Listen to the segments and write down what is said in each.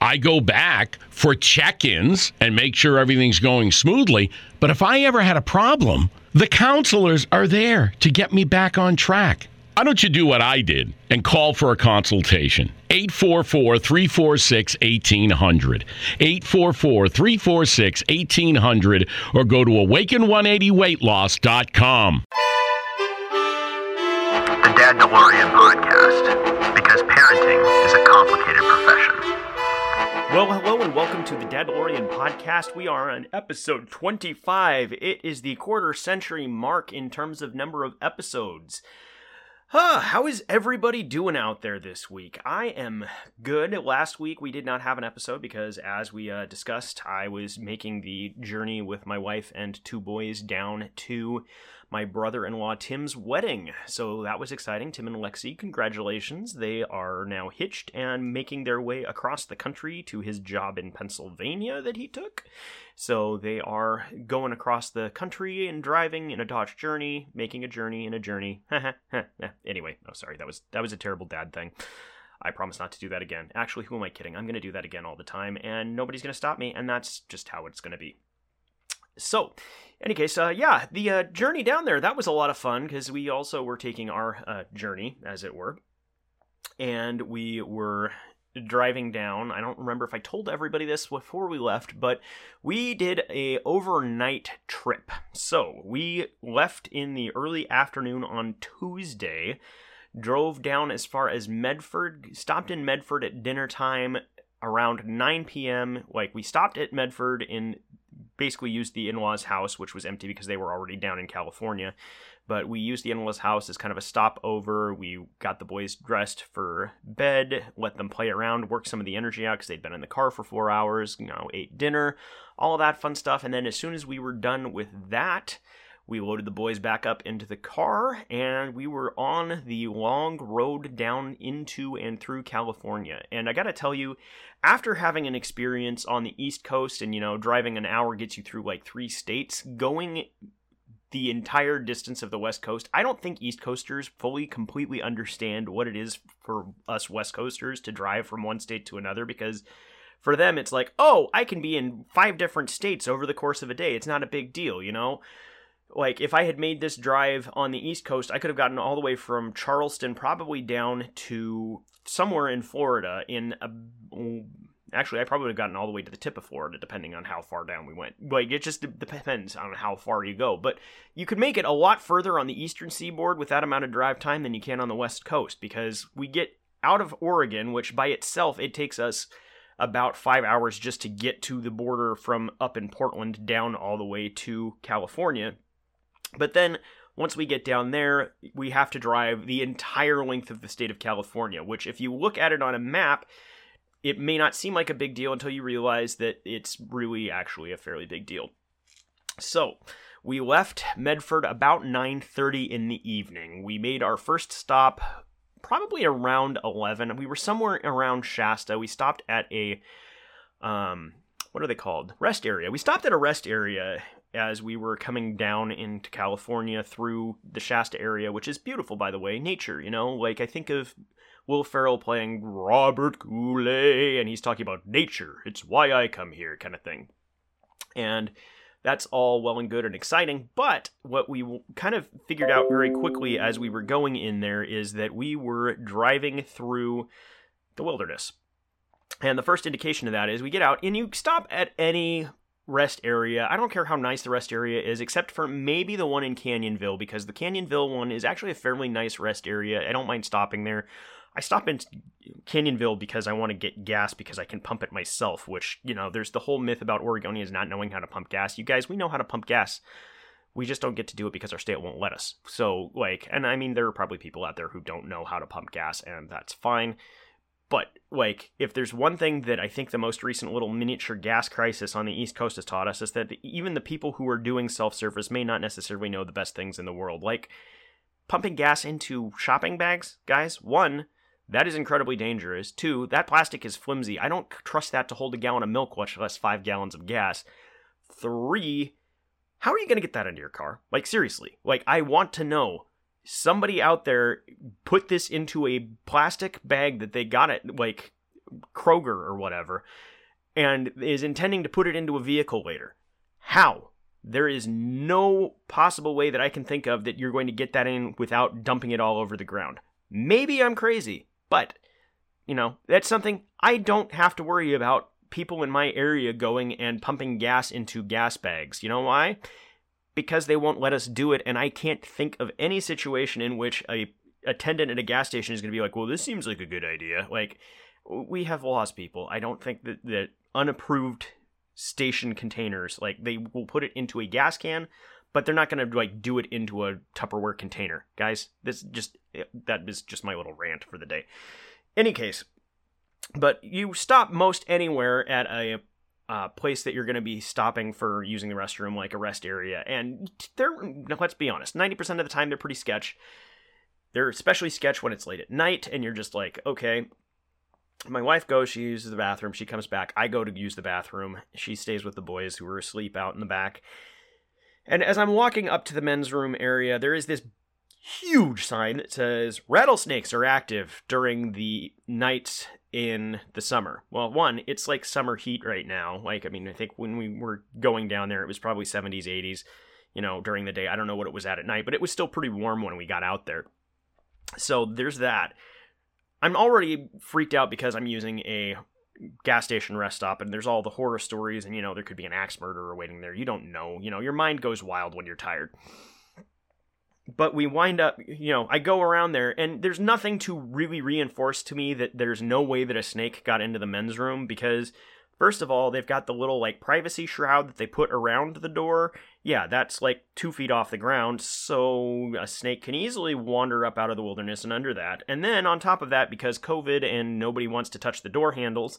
I go back for check ins and make sure everything's going smoothly. But if I ever had a problem, the counselors are there to get me back on track. Why don't you do what I did and call for a consultation? 844 346 1800. 844 346 1800 or go to awaken180weightloss.com. The Dad DeLorean Podcast. Because parenting is a complicated profession. Well, hello and welcome to the Dad DeLorean podcast. We are on episode 25. It is the quarter century mark in terms of number of episodes. Huh, how is everybody doing out there this week? I am good. Last week we did not have an episode because, as we uh, discussed, I was making the journey with my wife and two boys down to my brother in law Tim's wedding. So that was exciting. Tim and Lexi, congratulations. They are now hitched and making their way across the country to his job in Pennsylvania that he took. So they are going across the country and driving in a Dodge Journey, making a journey in a journey. anyway, oh sorry, that was that was a terrible dad thing. I promise not to do that again. Actually, who am I kidding? I'm going to do that again all the time, and nobody's going to stop me, and that's just how it's going to be. So, any case, uh, yeah, the uh, journey down there that was a lot of fun because we also were taking our uh, journey, as it were, and we were driving down. I don't remember if I told everybody this before we left, but we did a overnight trip. So we left in the early afternoon on Tuesday, drove down as far as Medford, stopped in Medford at dinner time around 9 p.m. Like we stopped at Medford in basically used the in-laws house which was empty because they were already down in california. But we used the in-laws house as kind of a stopover. We got the boys dressed for bed let them play around work some of the energy out because they'd been in the car for four hours you know ate dinner all that fun stuff. And then as soon as we were done with that we loaded the boys back up into the car and we were on the long road down into and through California. And I got to tell you, after having an experience on the East Coast and, you know, driving an hour gets you through like three states, going the entire distance of the West Coast, I don't think East Coasters fully completely understand what it is for us West Coasters to drive from one state to another because for them it's like, oh, I can be in five different states over the course of a day. It's not a big deal, you know? Like if I had made this drive on the East Coast, I could have gotten all the way from Charleston probably down to somewhere in Florida in a mm, actually I probably would have gotten all the way to the tip of Florida depending on how far down we went. Like it just depends on how far you go, but you could make it a lot further on the eastern seaboard with that amount of drive time than you can on the west coast because we get out of Oregon, which by itself it takes us about 5 hours just to get to the border from up in Portland down all the way to California but then once we get down there, we have to drive the entire length of the state of California, which, if you look at it on a map, it may not seem like a big deal until you realize that it's really actually a fairly big deal. So, we left Medford about 9:30 in the evening. We made our first stop probably around 11. We were somewhere around Shasta. We stopped at a um what are they called? Rest area. We stopped at a rest area as we were coming down into California through the Shasta area, which is beautiful, by the way. Nature, you know, like I think of Will Ferrell playing Robert Goulet, and he's talking about nature. It's why I come here, kind of thing. And that's all well and good and exciting, but what we kind of figured out very quickly as we were going in there is that we were driving through the wilderness. And the first indication of that is we get out and you stop at any rest area. I don't care how nice the rest area is, except for maybe the one in Canyonville, because the Canyonville one is actually a fairly nice rest area. I don't mind stopping there. I stop in Canyonville because I want to get gas because I can pump it myself, which, you know, there's the whole myth about Oregonians not knowing how to pump gas. You guys, we know how to pump gas. we just don't get to do it because our state won't let us. So, like, and I mean, there are probably people out there who don't know how to pump gas, and that's fine. But, like, if there's one thing that I think the most recent little miniature gas crisis on the East Coast has taught us is that even the people who are doing self service may not necessarily know the best things in the world. Like, pumping gas into shopping bags, guys, one, that is incredibly dangerous. Two, that plastic is flimsy. I don't trust that to hold a gallon of milk, much less five gallons of gas. Three, how are you going to get that into your car? Like, seriously. Like, I want to know. Somebody out there put this into a plastic bag that they got at, like, Kroger or whatever, and is intending to put it into a vehicle later. How? There is no possible way that I can think of that you're going to get that in without dumping it all over the ground. Maybe I'm crazy, but, you know, that's something I don't have to worry about people in my area going and pumping gas into gas bags. You know why? Because they won't let us do it, and I can't think of any situation in which a attendant at a gas station is going to be like, "Well, this seems like a good idea." Like, we have laws, people. I don't think that that unapproved station containers like they will put it into a gas can but they're not going to like do it into a Tupperware container. Guys, this just eh, that is just my little rant for the day. Any case, but you stop most anywhere at a uh, place that you're going to be stopping for using the restroom, like a rest area, and they're let's be honest, ninety percent of the time they're pretty sketch. They're especially sketch when it's late at night, and you're just like, okay. My wife goes, she uses the bathroom, she comes back. I go to use the bathroom. She stays with the boys who are asleep out in the back. And as I'm walking up to the men's room area, there is this huge sign that says rattlesnakes are active during the nights in the summer. Well, one, it's like summer heat right now. Like, I mean, I think when we were going down there, it was probably 70s, 80s, you know, during the day. I don't know what it was at at night, but it was still pretty warm when we got out there. So there's that. I'm already freaked out because I'm using a gas station rest stop and there's all the horror stories and you know there could be an axe murderer waiting there you don't know you know your mind goes wild when you're tired but we wind up you know i go around there and there's nothing to really reinforce to me that there's no way that a snake got into the men's room because First of all, they've got the little like privacy shroud that they put around the door. Yeah, that's like two feet off the ground, so a snake can easily wander up out of the wilderness and under that. And then on top of that, because COVID and nobody wants to touch the door handles,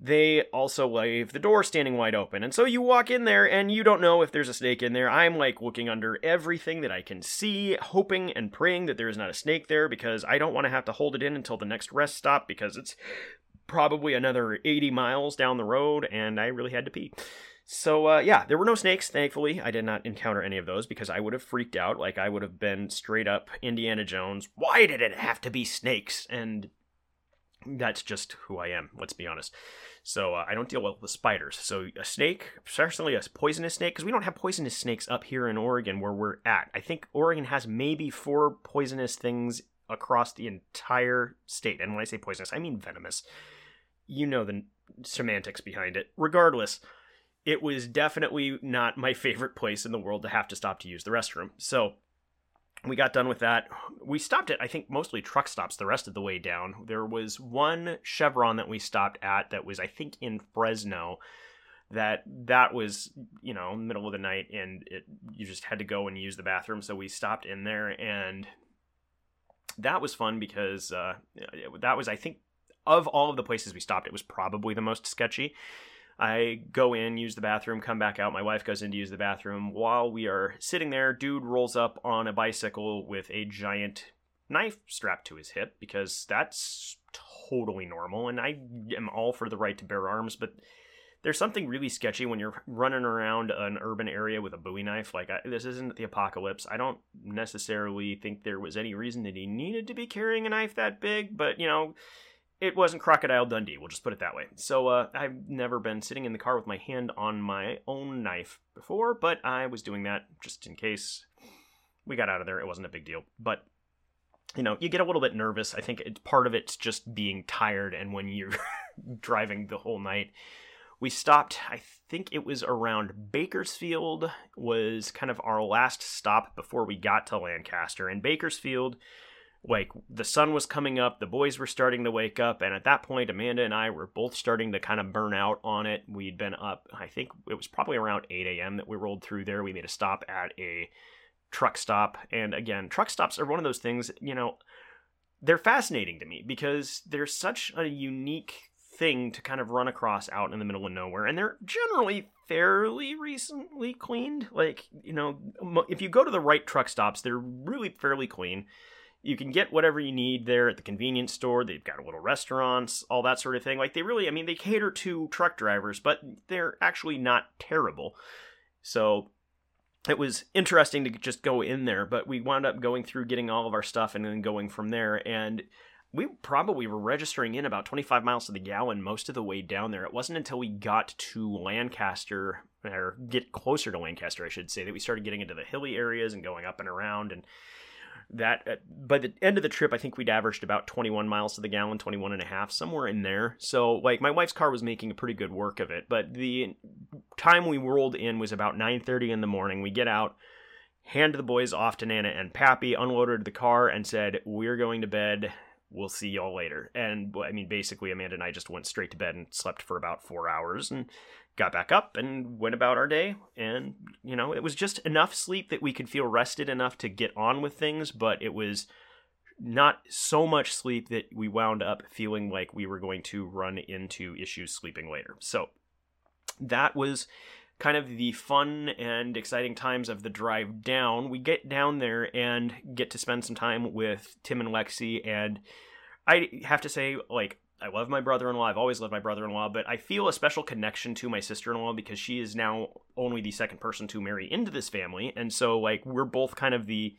they also leave the door standing wide open. And so you walk in there and you don't know if there's a snake in there. I'm like looking under everything that I can see, hoping and praying that there is not a snake there because I don't want to have to hold it in until the next rest stop because it's probably another 80 miles down the road, and I really had to pee. So, uh, yeah, there were no snakes, thankfully. I did not encounter any of those because I would have freaked out. Like, I would have been straight up Indiana Jones. Why did it have to be snakes? And that's just who I am, let's be honest. So, uh, I don't deal well with spiders. So, a snake, especially a poisonous snake, because we don't have poisonous snakes up here in Oregon where we're at. I think Oregon has maybe four poisonous things across the entire state. And when I say poisonous, I mean venomous you know the semantics behind it. Regardless, it was definitely not my favorite place in the world to have to stop to use the restroom. So we got done with that. We stopped at, I think, mostly truck stops the rest of the way down. There was one Chevron that we stopped at that was, I think, in Fresno. That that was, you know, middle of the night, and it you just had to go and use the bathroom. So we stopped in there, and that was fun because uh, that was, I think, of all of the places we stopped, it was probably the most sketchy. I go in, use the bathroom, come back out. My wife goes in to use the bathroom. While we are sitting there, dude rolls up on a bicycle with a giant knife strapped to his hip because that's totally normal. And I am all for the right to bear arms, but there's something really sketchy when you're running around an urban area with a Bowie knife. Like, I, this isn't the apocalypse. I don't necessarily think there was any reason that he needed to be carrying a knife that big, but you know it wasn't Crocodile Dundee, we'll just put it that way. So uh, I've never been sitting in the car with my hand on my own knife before, but I was doing that just in case we got out of there. It wasn't a big deal. But, you know, you get a little bit nervous. I think it's part of it's just being tired, and when you're driving the whole night. We stopped, I think it was around Bakersfield, was kind of our last stop before we got to Lancaster. And Bakersfield like the sun was coming up, the boys were starting to wake up, and at that point, Amanda and I were both starting to kind of burn out on it. We'd been up, I think it was probably around 8 a.m. that we rolled through there. We made a stop at a truck stop, and again, truck stops are one of those things, you know, they're fascinating to me because they're such a unique thing to kind of run across out in the middle of nowhere, and they're generally fairly recently cleaned. Like, you know, if you go to the right truck stops, they're really fairly clean you can get whatever you need there at the convenience store. They've got little restaurants, all that sort of thing. Like they really, I mean, they cater to truck drivers, but they're actually not terrible. So it was interesting to just go in there, but we wound up going through getting all of our stuff and then going from there. And we probably were registering in about 25 miles to the gallon most of the way down there. It wasn't until we got to Lancaster, or get closer to Lancaster, I should say, that we started getting into the hilly areas and going up and around. And that uh, by the end of the trip i think we'd averaged about 21 miles to the gallon 21 and a half somewhere in there. So like my wife's car was making a pretty good work of it but the time we rolled in was about 9.30 in the morning. We get out hand the boys off to nana and pappy unloaded the car and said we're going to bed. We'll see y'all later. And i mean basically amanda and i just went straight to bed and slept for about four hours. And got back up and went about our day. And you know it was just enough sleep that we could feel rested enough to get on with things but it was not so much sleep that we wound up feeling like we were going to run into issues sleeping later. So that was kind of the fun and exciting times of the drive down. We get down there and get to spend some time with tim and lexi and i have to say like I love my brother in law. I've always loved my brother in law, but I feel a special connection to my sister in law because she is now only the second person to marry into this family. And so, like, we're both kind of the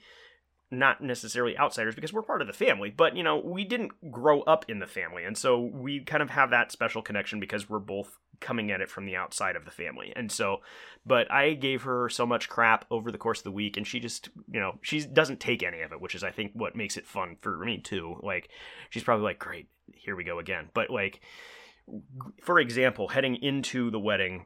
not necessarily outsiders because we're part of the family, but you know, we didn't grow up in the family. And so we kind of have that special connection because we're both coming at it from the outside of the family. And so, but I gave her so much crap over the course of the week and she just, you know, she doesn't take any of it, which is I think what makes it fun for me too. Like she's probably like, "Great, here we go again." But like for example, heading into the wedding,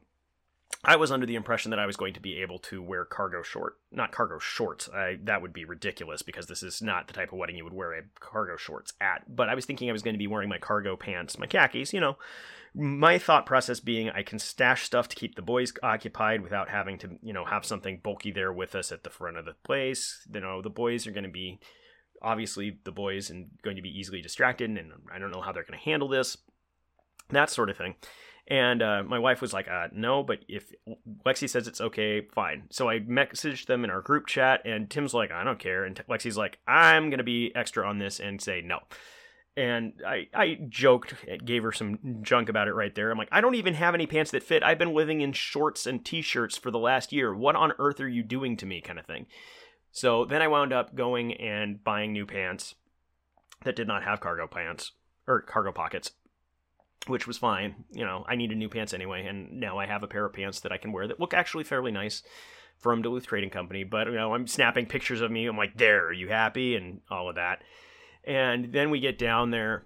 I was under the impression that I was going to be able to wear cargo short, not cargo shorts. I, that would be ridiculous because this is not the type of wedding you would wear a cargo shorts at. But I was thinking I was going to be wearing my cargo pants, my khakis, you know. My thought process being I can stash stuff to keep the boys occupied without having to, you know, have something bulky there with us at the front of the place. You know, the boys are going to be obviously the boys and going to be easily distracted and I don't know how they're going to handle this. That sort of thing. And uh, my wife was like, uh, no, but if Lexi says it's okay, fine. So I messaged them in our group chat, and Tim's like, I don't care. And Lexi's like, I'm going to be extra on this and say no. And I, I joked, gave her some junk about it right there. I'm like, I don't even have any pants that fit. I've been living in shorts and t shirts for the last year. What on earth are you doing to me, kind of thing. So then I wound up going and buying new pants that did not have cargo pants or cargo pockets which was fine. You know, I needed new pants anyway, and now I have a pair of pants that I can wear that look actually fairly nice from Duluth Trading Company. But you know, I'm snapping pictures of me. I'm like, "There, are you happy?" and all of that. And then we get down there,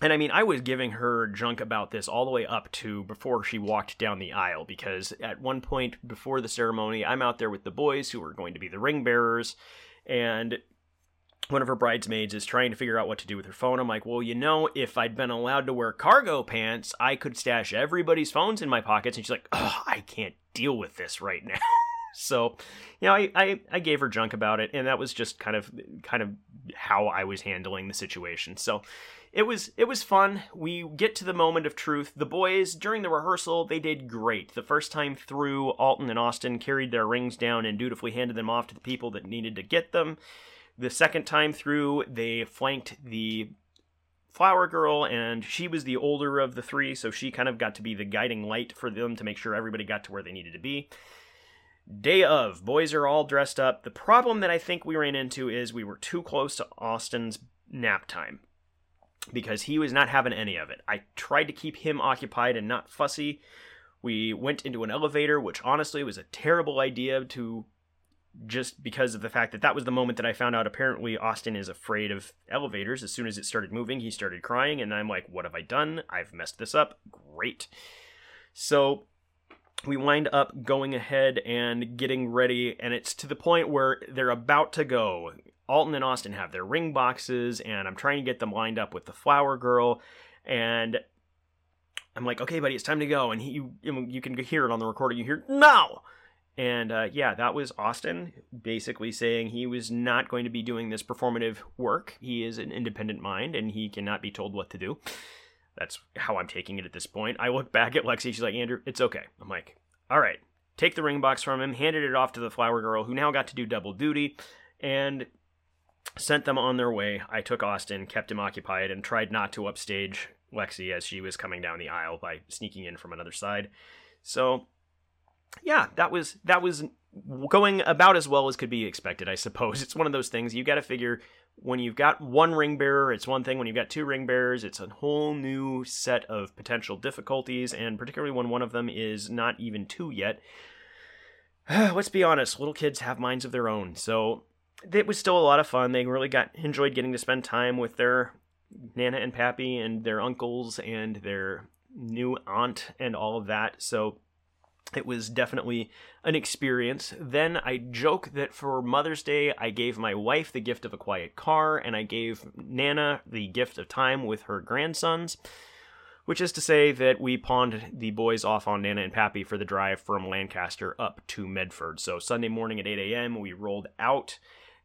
and I mean, I was giving her junk about this all the way up to before she walked down the aisle because at one point before the ceremony, I'm out there with the boys who are going to be the ring bearers, and one of her bridesmaids is trying to figure out what to do with her phone. I'm like, well, you know, if I'd been allowed to wear cargo pants, I could stash everybody's phones in my pockets. And she's like, oh, I can't deal with this right now. so, you know, I, I, I gave her junk about it, and that was just kind of kind of how I was handling the situation. So it was it was fun. We get to the moment of truth. The boys during the rehearsal they did great. The first time through, Alton and Austin carried their rings down and dutifully handed them off to the people that needed to get them. The second time through, they flanked the flower girl, and she was the older of the three, so she kind of got to be the guiding light for them to make sure everybody got to where they needed to be. Day of, boys are all dressed up. The problem that I think we ran into is we were too close to Austin's nap time because he was not having any of it. I tried to keep him occupied and not fussy. We went into an elevator, which honestly was a terrible idea to just because of the fact that that was the moment that I found out apparently Austin is afraid of elevators. As soon as it started moving, he started crying, and I'm like, what have I done? I've messed this up. Great. So we wind up going ahead and getting ready, and it's to the point where they're about to go. Alton and Austin have their ring boxes, and I'm trying to get them lined up with the flower girl, and I'm like, okay, buddy, it's time to go. And he, you, you can hear it on the recording. You hear, no! And uh, yeah, that was Austin basically saying he was not going to be doing this performative work. He is an independent mind and he cannot be told what to do. That's how I'm taking it at this point. I look back at Lexi. She's like, Andrew, it's okay. I'm like, all right. Take the ring box from him, handed it off to the flower girl, who now got to do double duty, and sent them on their way. I took Austin, kept him occupied, and tried not to upstage Lexi as she was coming down the aisle by sneaking in from another side. So, yeah, that was that was going about as well as could be expected, I suppose. It's one of those things you got to figure when you've got one ring bearer, it's one thing. When you've got two ring bearers, it's a whole new set of potential difficulties, and particularly when one of them is not even two yet. Let's be honest, little kids have minds of their own, so it was still a lot of fun. They really got enjoyed getting to spend time with their Nana and Pappy and their uncles and their new aunt and all of that. So it was definitely an experience. Then I joke that for Mother's Day, I gave my wife the gift of a quiet car, and I gave Nana the gift of time with her grandsons, which is to say that we pawned the boys off on Nana and Pappy for the drive from Lancaster up to Medford. So Sunday morning at 8 a.m., we rolled out,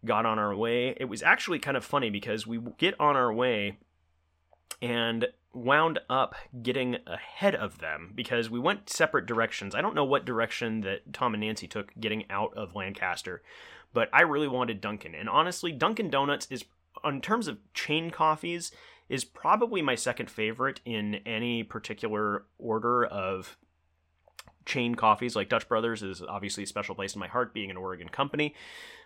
got on our way. It was actually kind of funny because we get on our way and wound up getting ahead of them because we went separate directions. I don't know what direction that Tom and Nancy took getting out of Lancaster, but I really wanted Dunkin'. And honestly, Dunkin' Donuts is, in terms of chain coffees, is probably my second favorite in any particular order of chain coffees. Like Dutch Brothers is obviously a special place in my heart, being an Oregon company.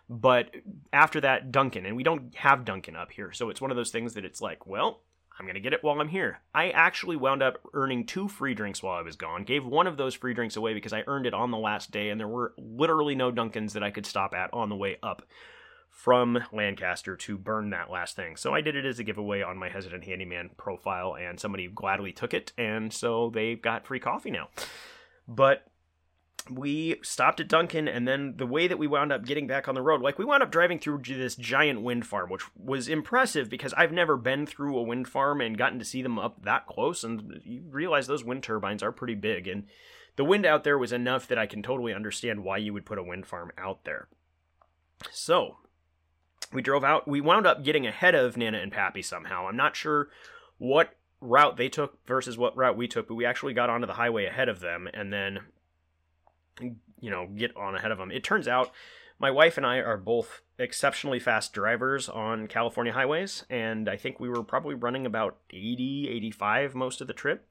But after that, Dunkin', and we don't have Dunkin' up here. So it's one of those things that it's like, well, I'm going to get it while I'm here. I actually wound up earning two free drinks while I was gone. Gave one of those free drinks away because I earned it on the last day, and there were literally no Dunkins that I could stop at on the way up from Lancaster to burn that last thing. So I did it as a giveaway on my Hesitant Handyman profile, and somebody gladly took it, and so they got free coffee now. But we stopped at Dunkin', and then the way that we wound up getting back on the road, like we wound up driving through this giant wind farm, which was impressive because I've never been through a wind farm and gotten to see them up that close. And you realize those wind turbines are pretty big, and the wind out there was enough that I can totally understand why you would put a wind farm out there. So we drove out. We wound up getting ahead of Nana and Pappy somehow. I'm not sure what route they took versus what route we took, but we actually got onto the highway ahead of them, and then you know, get on ahead of them. It turns out my wife and I are both exceptionally fast drivers on California highways, and I think we were probably running about 80, 85 most of the trip.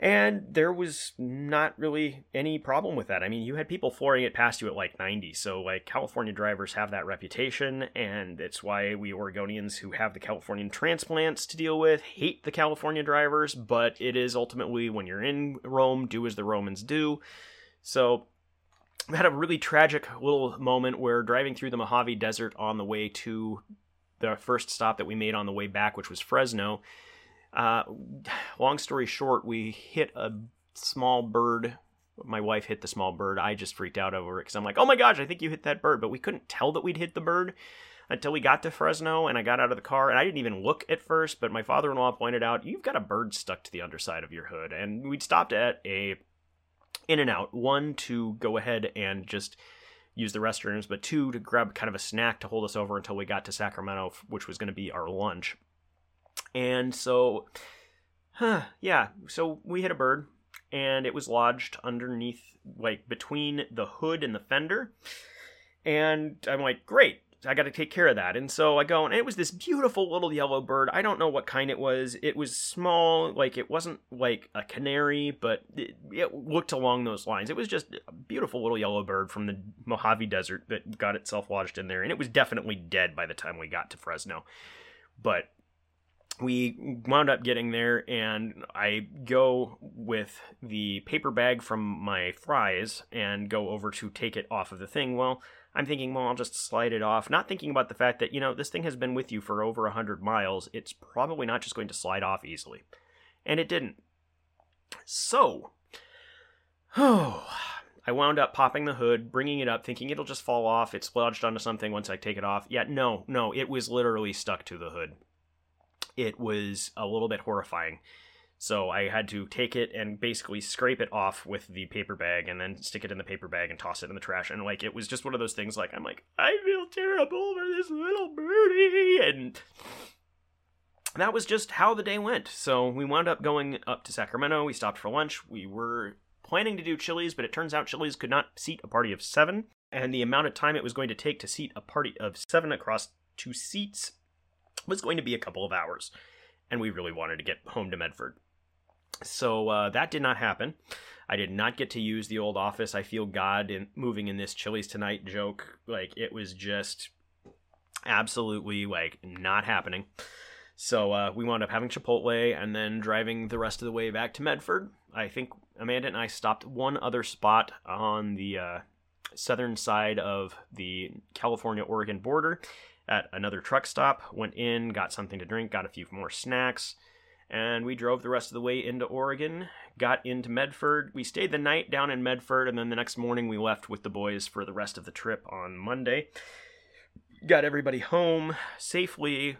And there was not really any problem with that. I mean, you had people flooring it past you at like 90. So, like, California drivers have that reputation, and it's why we Oregonians who have the Californian transplants to deal with hate the California drivers. But it is ultimately when you're in Rome, do as the Romans do. So we had a really tragic little moment where driving through the Mojave Desert on the way to the first stop that we made on the way back, which was Fresno. Uh, long story short, we hit a small bird. My wife hit the small bird. I just freaked out over it because I'm like, oh my gosh, I think you hit that bird. But we couldn't tell that we'd hit the bird until we got to Fresno and I got out of the car. And I didn't even look at first, but my father in law pointed out, you've got a bird stuck to the underside of your hood. And we'd stopped at a in and out. One to go ahead and just use the restrooms, but two to grab kind of a snack to hold us over until we got to Sacramento, which was going to be our lunch. And so, huh, yeah, so we hit a bird and it was lodged underneath, like between the hood and the fender. And I'm like, great, I got to take care of that. And so I go, and it was this beautiful little yellow bird. I don't know what kind it was. It was small, like it wasn't like a canary, but it, it looked along those lines. It was just a beautiful little yellow bird from the Mojave Desert that got itself lodged in there. And it was definitely dead by the time we got to Fresno. But we wound up getting there and i go with the paper bag from my fries and go over to take it off of the thing well I'm thinking, well, I'll just slide it off, not thinking about the fact that, you know, this thing has been with you for over 100 miles. It's probably not just going to slide off easily. And it didn't. So, Oh, I wound up popping the hood, bringing it up, thinking it'll just fall off. It's lodged onto something once I take it off. Yeah, no, no, it was literally stuck to the hood. It was a little bit horrifying. So I had to take it and basically scrape it off with the paper bag and then stick it in the paper bag and toss it in the trash. And like it was just one of those things like I'm like, I feel terrible for this little birdie and that was just how the day went. So we wound up going up to Sacramento. We stopped for lunch. We were planning to do Chili's, but it turns out Chili's could not seat a party of seven. And the amount of time it was going to take to seat a party of seven across two seats was going to be a couple of hours. And we really wanted to get home to Medford. So uh, that did not happen. I did not get to use the old office. I feel God in moving in this Chili's tonight joke. Like it was just absolutely like not happening. So uh, we wound up having Chipotle and then driving the rest of the way back to Medford. I think Amanda and I stopped one other spot on the uh, southern side of the California Oregon border at another truck stop. Went in, got something to drink, got a few more snacks, and we drove the rest of the way into Oregon. Got into Medford. We stayed the night down in Medford, and then the next morning we left with the boys for the rest of the trip on Monday. Got everybody home safely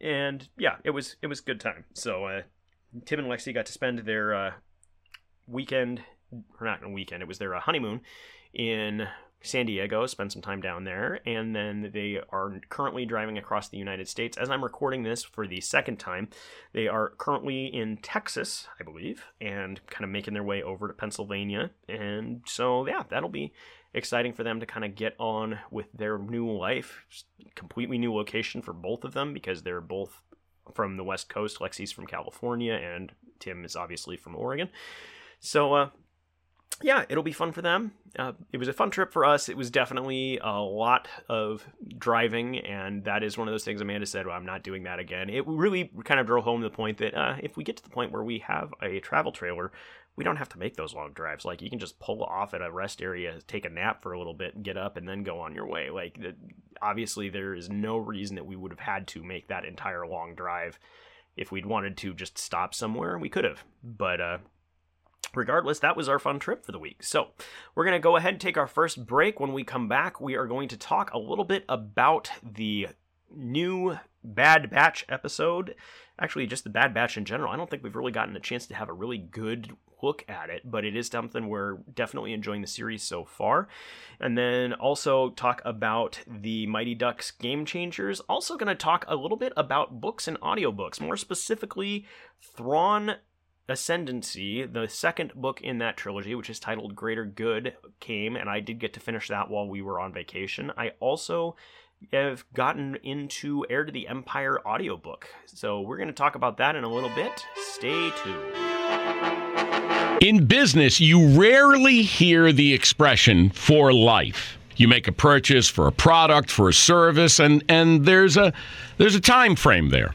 and yeah, it was it was good time. So uh, Tim and Lexi got to spend their uh, weekend, or not a weekend, it was their uh, honeymoon in San Diego, spend some time down there, and then they are currently driving across the United States. As I'm recording this for the second time, they are currently in Texas, I believe, and kind of making their way over to Pennsylvania. And so, yeah, that'll be exciting for them to kind of get on with their new life. Completely new location for both of them because they're both from the West Coast. Lexi's from California, and Tim is obviously from Oregon. So, uh, yeah, it'll be fun for them. Uh, it was a fun trip for us. It was definitely a lot of driving, and that is one of those things Amanda said, well, I'm not doing that again. It really kind of drove home the point that uh, if we get to the point where we have a travel trailer, we don't have to make those long drives. Like you can just pull off at a rest area, take a nap for a little bit, get up, and then go on your way. Like the, obviously, there is no reason that we would have had to make that entire long drive. If we'd wanted to just stop somewhere, we could have. But uh, regardless, that was our fun trip for the week. So we're going to go ahead and take our first break. When we come back, we are going to talk a little bit about the new Bad Batch episode. Actually, just the Bad Batch in general. I don't think we've really gotten a chance to have a really good look at it, but it is something we're definitely enjoying the series so far. And then also talk about the Mighty Ducks Game Changers. Also, going to talk a little bit about books and audiobooks, more specifically, Thrawn Ascendancy, the second book in that trilogy, which is titled Greater Good, came, and I did get to finish that while we were on vacation. I also have gotten into Heir to the Empire audiobook. So we're going to talk about that in a little bit. Stay tuned. In business, you rarely hear the expression for life. You make a purchase for a product, for a service, and, and there's a there's a time frame there.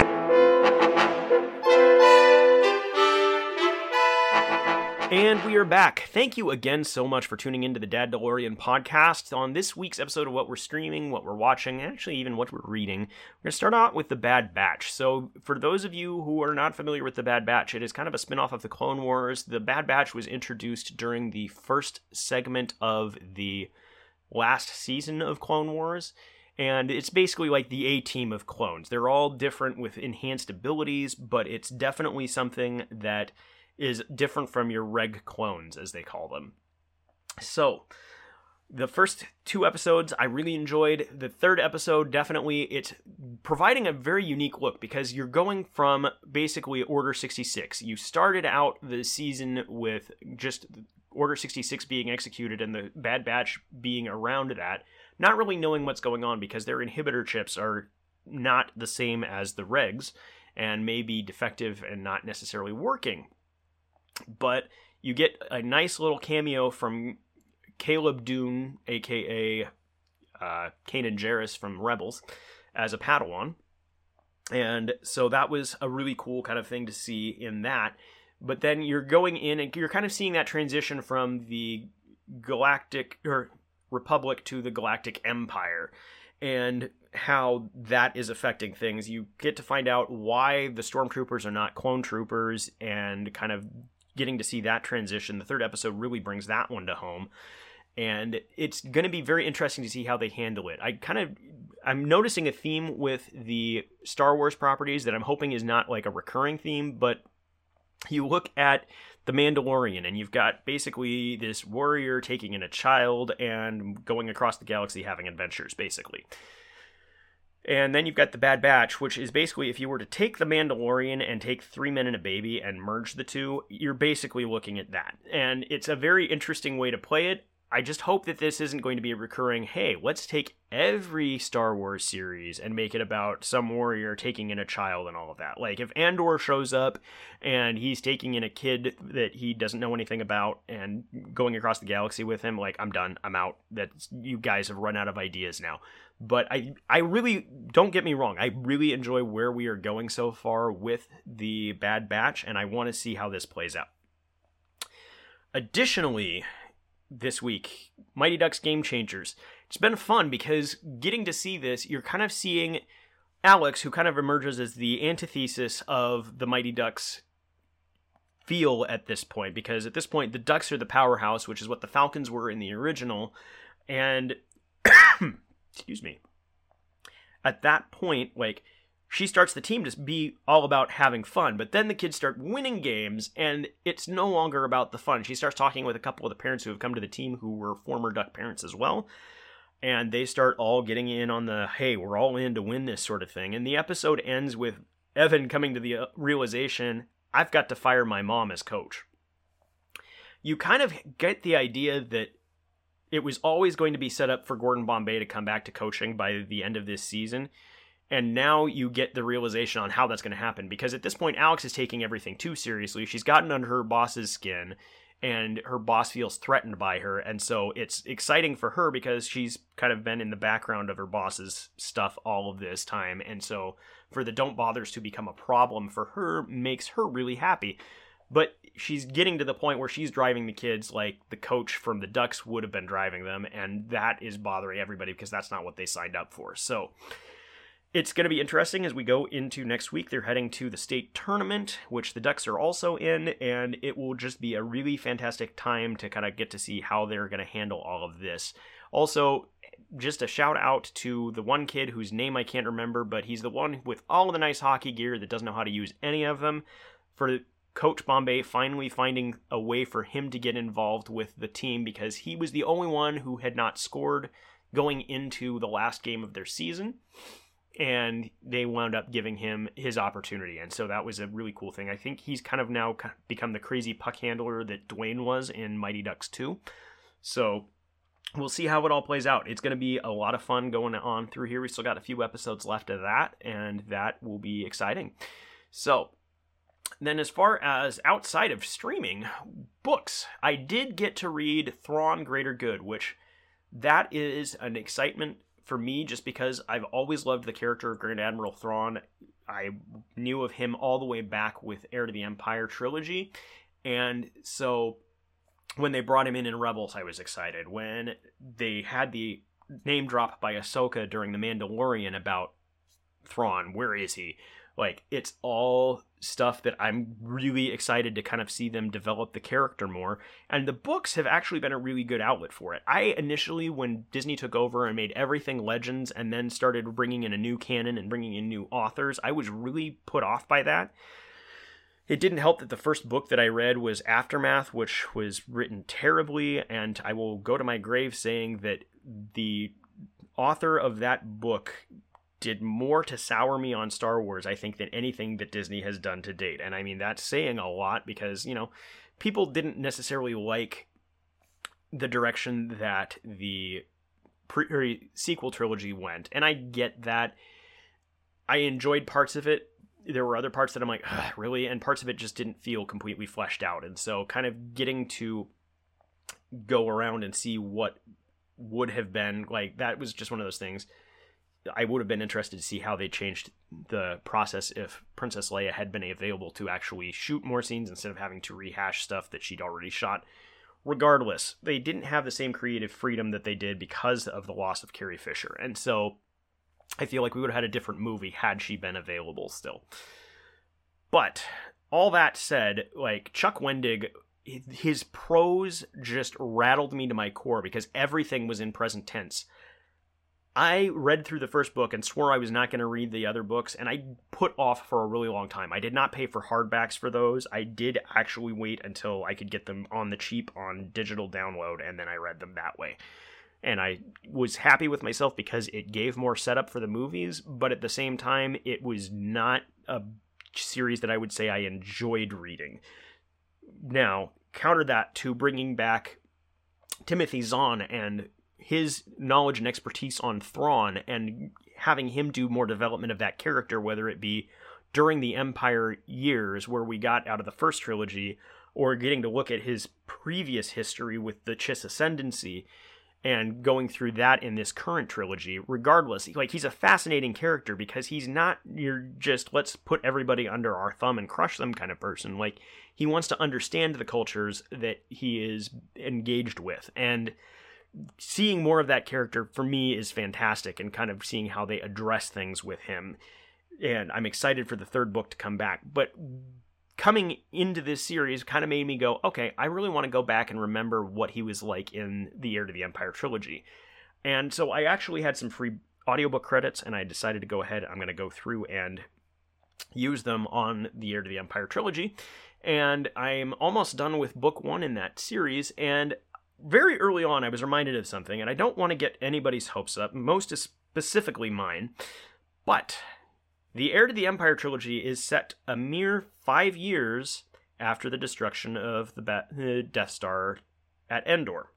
And we are back. Thank you again so much for tuning into the Dad DeLorean podcast. On this week's episode of what we're streaming, what we're watching, and actually even what we're reading, we're going to start out with The Bad Batch. So, for those of you who are not familiar with The Bad Batch, it is kind of a spin-off of The Clone Wars. The Bad Batch was introduced during the first segment of the last season of Clone Wars and it's basically like the A team of clones. They're all different with enhanced abilities, but it's definitely something that is different from your reg clones, as they call them. So, the first two episodes I really enjoyed. The third episode definitely it's providing a very unique look because you're going from basically Order 66. You started out the season with just Order 66 being executed and the Bad Batch being around that, not really knowing what's going on because their inhibitor chips are not the same as the regs and may be defective and not necessarily working. But you get a nice little cameo from Caleb Dume, aka uh, Kanan Jarrus from Rebels, as a Padawan. And so that was a really cool kind of thing to see in that. But then you're going in and you're kind of seeing that transition from the Galactic or Republic to the Galactic Empire and how that is affecting things. You get to find out why the stormtroopers are not clone troopers and kind of getting to see that transition. The third episode really brings that one to home. And it's going to be very interesting to see how they handle it. I kind of I'm noticing a theme with the Star Wars properties that I'm hoping is not like a recurring theme, but you look at the Mandalorian, and you've got basically this warrior taking in a child and going across the galaxy having adventures, basically. And then you've got the Bad Batch, which is basically if you were to take the Mandalorian and take Three Men and a Baby and merge the two, you're basically looking at that. And it's a very interesting way to play it. I just hope that this isn't going to be a recurring, hey, let's take every Star Wars series and make it about some warrior taking in a child and all of that. Like, if Andor shows up and he's taking in a kid that he doesn't know anything about and going across the galaxy with him, like, I'm done. I'm out. That you guys have run out of ideas now. But I, I really, don't get me wrong, I really enjoy where we are going so far with the Bad Batch, and I want to see how this plays out. Additionally, this week. Mighty Ducks Game Changers. It's been fun because getting to see this, you're kind of seeing Alex, who kind of emerges as the antithesis of the Mighty Ducks feel at this point, because at this point, the Ducks are the powerhouse, which is what the Falcons were in the original. And, excuse me, at that point, like, she starts the team to be all about having fun. But then the kids start winning games, and it's no longer about the fun. She starts talking with a couple of the parents who have come to the team who were former Duck parents as well. And they start all getting in on the, hey, we're all in to win this sort of thing. And the episode ends with Evan coming to the uh, realization I've got to fire my mom as coach. You kind of get the idea that it was always going to be set up for Gordon Bombay to come back to coaching by the end of this season. And now you get the realization on how that's going to happen because at this point alex is taking everything too seriously. She's gotten under her boss's skin and her boss feels threatened by her. And so it's exciting for her because she's kind of been in the background of her boss's stuff all of this time. And so for the don't bothers to become a problem for her makes her really happy but she's getting to the point where she's driving the kids like the coach from the ducks would have been driving them and that is bothering everybody because that's not what they signed up for so it's going to be interesting as we go into next week. They're heading to the state tournament, which the Ducks are also in, and it will just be a really fantastic time to kind of get to see how they're going to handle all of this. Also, just a shout out to the one kid whose name I can't remember, but he's the one with all of the nice hockey gear that doesn't know how to use any of them. For Coach Bombay finally finding a way for him to get involved with the team because he was the only one who had not scored going into the last game of their season and they wound up giving him his opportunity. And so that was a really cool thing. I think he's kind of now become the crazy puck handler that Dwayne was in Mighty Ducks 2. So we'll see how it all plays out. It's going to be a lot of fun going on through here. We still got a few episodes left of that, and that will be exciting. So, then as far as outside of streaming, books, I did get to read Thrawn Greater Good, which that is an excitement for me just because I've always loved the character of Grand Admiral Thrawn. I knew of him all the way back with Heir to the Empire trilogy. And so when they brought him in in Rebels, I was excited. When they had the name drop by Ahsoka during The Mandalorian about Thrawn, where is he? Like, it's all stuff that I'm really excited to kind of see them develop the character more. And the books have actually been a really good outlet for it. I initially, when Disney took over and made everything legends and then started bringing in a new canon and bringing in new authors, I was really put off by that. It didn't help that the first book that I read was Aftermath, which was written terribly, and I will go to my grave saying that the author of that book did more to sour me on Star Wars, I think, than anything that Disney has done to date. And I mean, that's saying a lot because, you know, people didn't necessarily like the direction that the pre- sequel trilogy went. And I get that. I enjoyed parts of it. There were other parts that I'm like, really? And parts of it just didn't feel completely fleshed out. And so, kind of getting to go around and see what would have been like that was just one of those things I would have been interested to see how they changed the process if Princess Leia had been available to actually shoot more scenes instead of having to rehash stuff that she'd already shot. Regardless, they didn't have the same creative freedom that they did because of the loss of Carrie Fisher. And so I feel like we would have had a different movie had she been available still. But all that said, like Chuck Wendig his prose just rattled me to my core because everything was in present tense. I read through the first book and swore I was not going to read the other books, and I put off for a really long time. I did not pay for hardbacks for those. I did actually wait until I could get them on the cheap on digital download, and then I read them that way. And I was happy with myself because it gave more setup for the movies, but at the same time, it was not a series that I would say I enjoyed reading. Now, counter that to bringing back Timothy Zahn and his knowledge and expertise on Thrawn and having him do more development of that character, whether it be during the Empire years where we got out of the first trilogy, or getting to look at his previous history with the Chiss Ascendancy and going through that in this current trilogy. Regardless, like he's a fascinating character because he's not you're just let's put everybody under our thumb and crush them kind of person. Like he wants to understand the cultures that he is engaged with and seeing more of that character for me is fantastic and kind of seeing how they address things with him. And I'm excited for the third book to come back. But coming into this series kind of made me go, okay, I really want to go back and remember what he was like in the Heir to the Empire trilogy. And so I actually had some free audiobook credits and I decided to go ahead. I'm going to go through and use them on the Heir to the Empire trilogy. And I'm almost done with book one in that series. And very early on, I was reminded of something, and I don't want to get anybody's hopes up, most specifically mine, but the Heir to the Empire trilogy is set a mere five years after the destruction of the Death Star at Endor.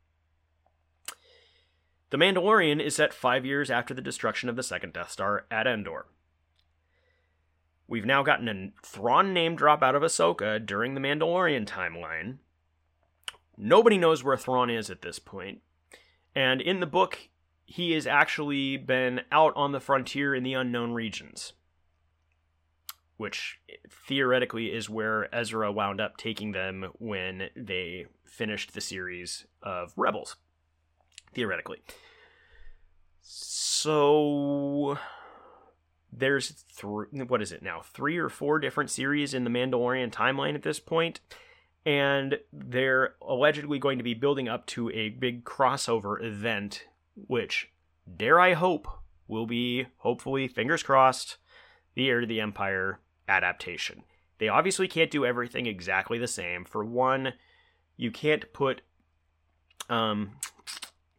The Mandalorian is set five years after the destruction of the second Death Star at Endor. We've now gotten a Thrawn name drop out of Ahsoka during the Mandalorian timeline, Nobody knows where Thrawn is at this point. And in the book, he has actually been out on the frontier in the unknown regions, which theoretically is where Ezra wound up taking them when they finished the series of Rebels. Theoretically. So there's three what is it now three or four different series in the mandalorian timeline at this point and they're allegedly going to be building up to a big crossover event, which, dare I hope, will be, hopefully, fingers crossed, the Heir to the Empire adaptation. They obviously can't do everything exactly the same. For one, you can't put um,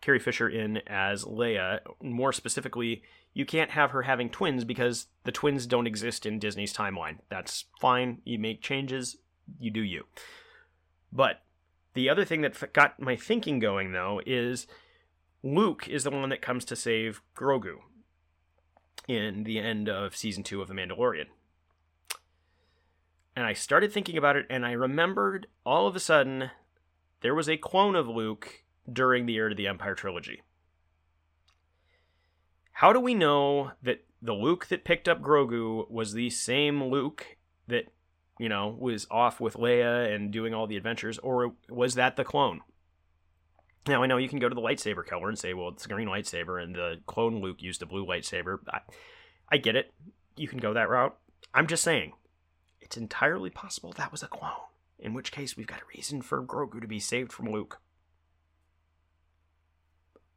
Carrie Fisher in as Leia. More specifically, you can't have her having twins because the twins don't exist in Disney's timeline. That's fine. You make changes, you do you. But the other thing that got my thinking going, though, is Luke is the one that comes to save Grogu in the end of season two of The Mandalorian. And I started thinking about it, and I remembered all of a sudden there was a clone of Luke during the Heir to the Empire trilogy. How do we know that the Luke that picked up Grogu was the same Luke that you know, was off with Leia and doing all the adventures, or was that the clone? Now I know you can go to the lightsaber color and say, well, it's a green lightsaber, and the clone Luke used a blue lightsaber. I, I get it. You can go that route. I'm just saying, it's entirely possible that was a clone. In which case, we've got a reason for Grogu to be saved from Luke.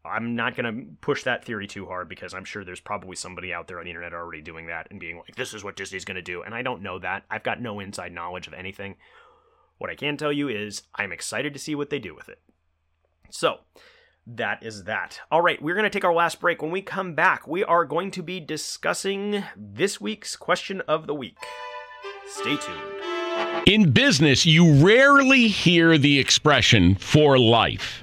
I'm not going to push that theory too hard because I'm sure there's probably somebody out there on the internet already doing that and being like, this is what Disney's going to do. And I don't know that. I've got no inside knowledge of anything. What I can tell you is I'm excited to see what they do with it. So, that is that. All right, we're going to take our last break. When we come back, we are going to be discussing this week's question of the week. Stay tuned. In business, you rarely hear the expression for life.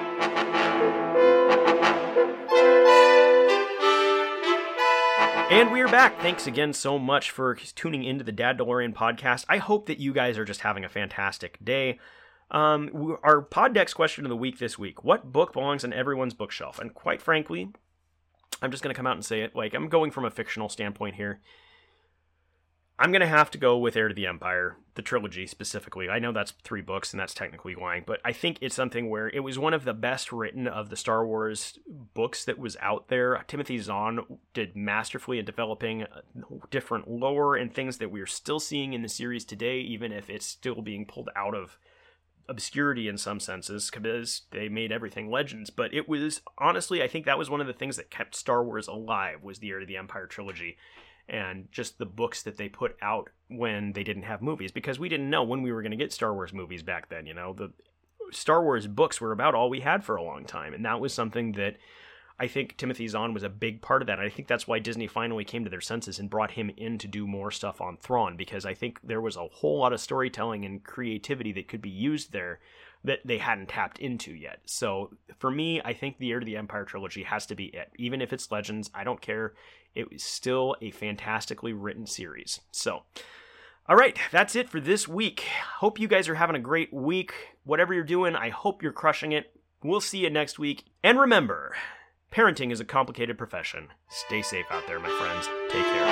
And we are back. Thanks again so much for tuning into the Dad DeLorean podcast. I hope that you guys are just having a fantastic day. Um, our Poddex question of the week this week: What book belongs on everyone's bookshelf? And quite frankly, I'm just going to come out and say it. Like I'm going from a fictional standpoint here. I'm going to have to go with Heir to the Empire, the trilogy specifically. I know that's three books and that's technically lying, but I think it's something where it was one of the best written of the Star Wars books that was out there. Timothy Zahn did masterfully in developing different lore and things that we are still seeing in the series today, even if it's still being pulled out of obscurity in some senses because they made everything legends but it was honestly i think that was one of the things that kept star wars alive was the heir to the empire trilogy and just the books that they put out when they didn't have movies because we didn't know when we were going to get Star Wars movies back then, you know. The Star Wars books were about all we had for a long time and that was something that I think Timothy Zahn was a big part of that. I think that's why Disney finally came to their senses and brought him in to do more stuff on Thrawn because I think there was a whole lot of storytelling and creativity that could be used there that they hadn't tapped into yet. So for me, I think the Heir to the Empire trilogy has to be it. Even if it's Legends, I don't care. It was still a fantastically written series. So, all right, that's it for this week. Hope you guys are having a great week. Whatever you're doing, I hope you're crushing it. We'll see you next week. And remember, parenting is a complicated profession. Stay safe out there, my friends. Take care.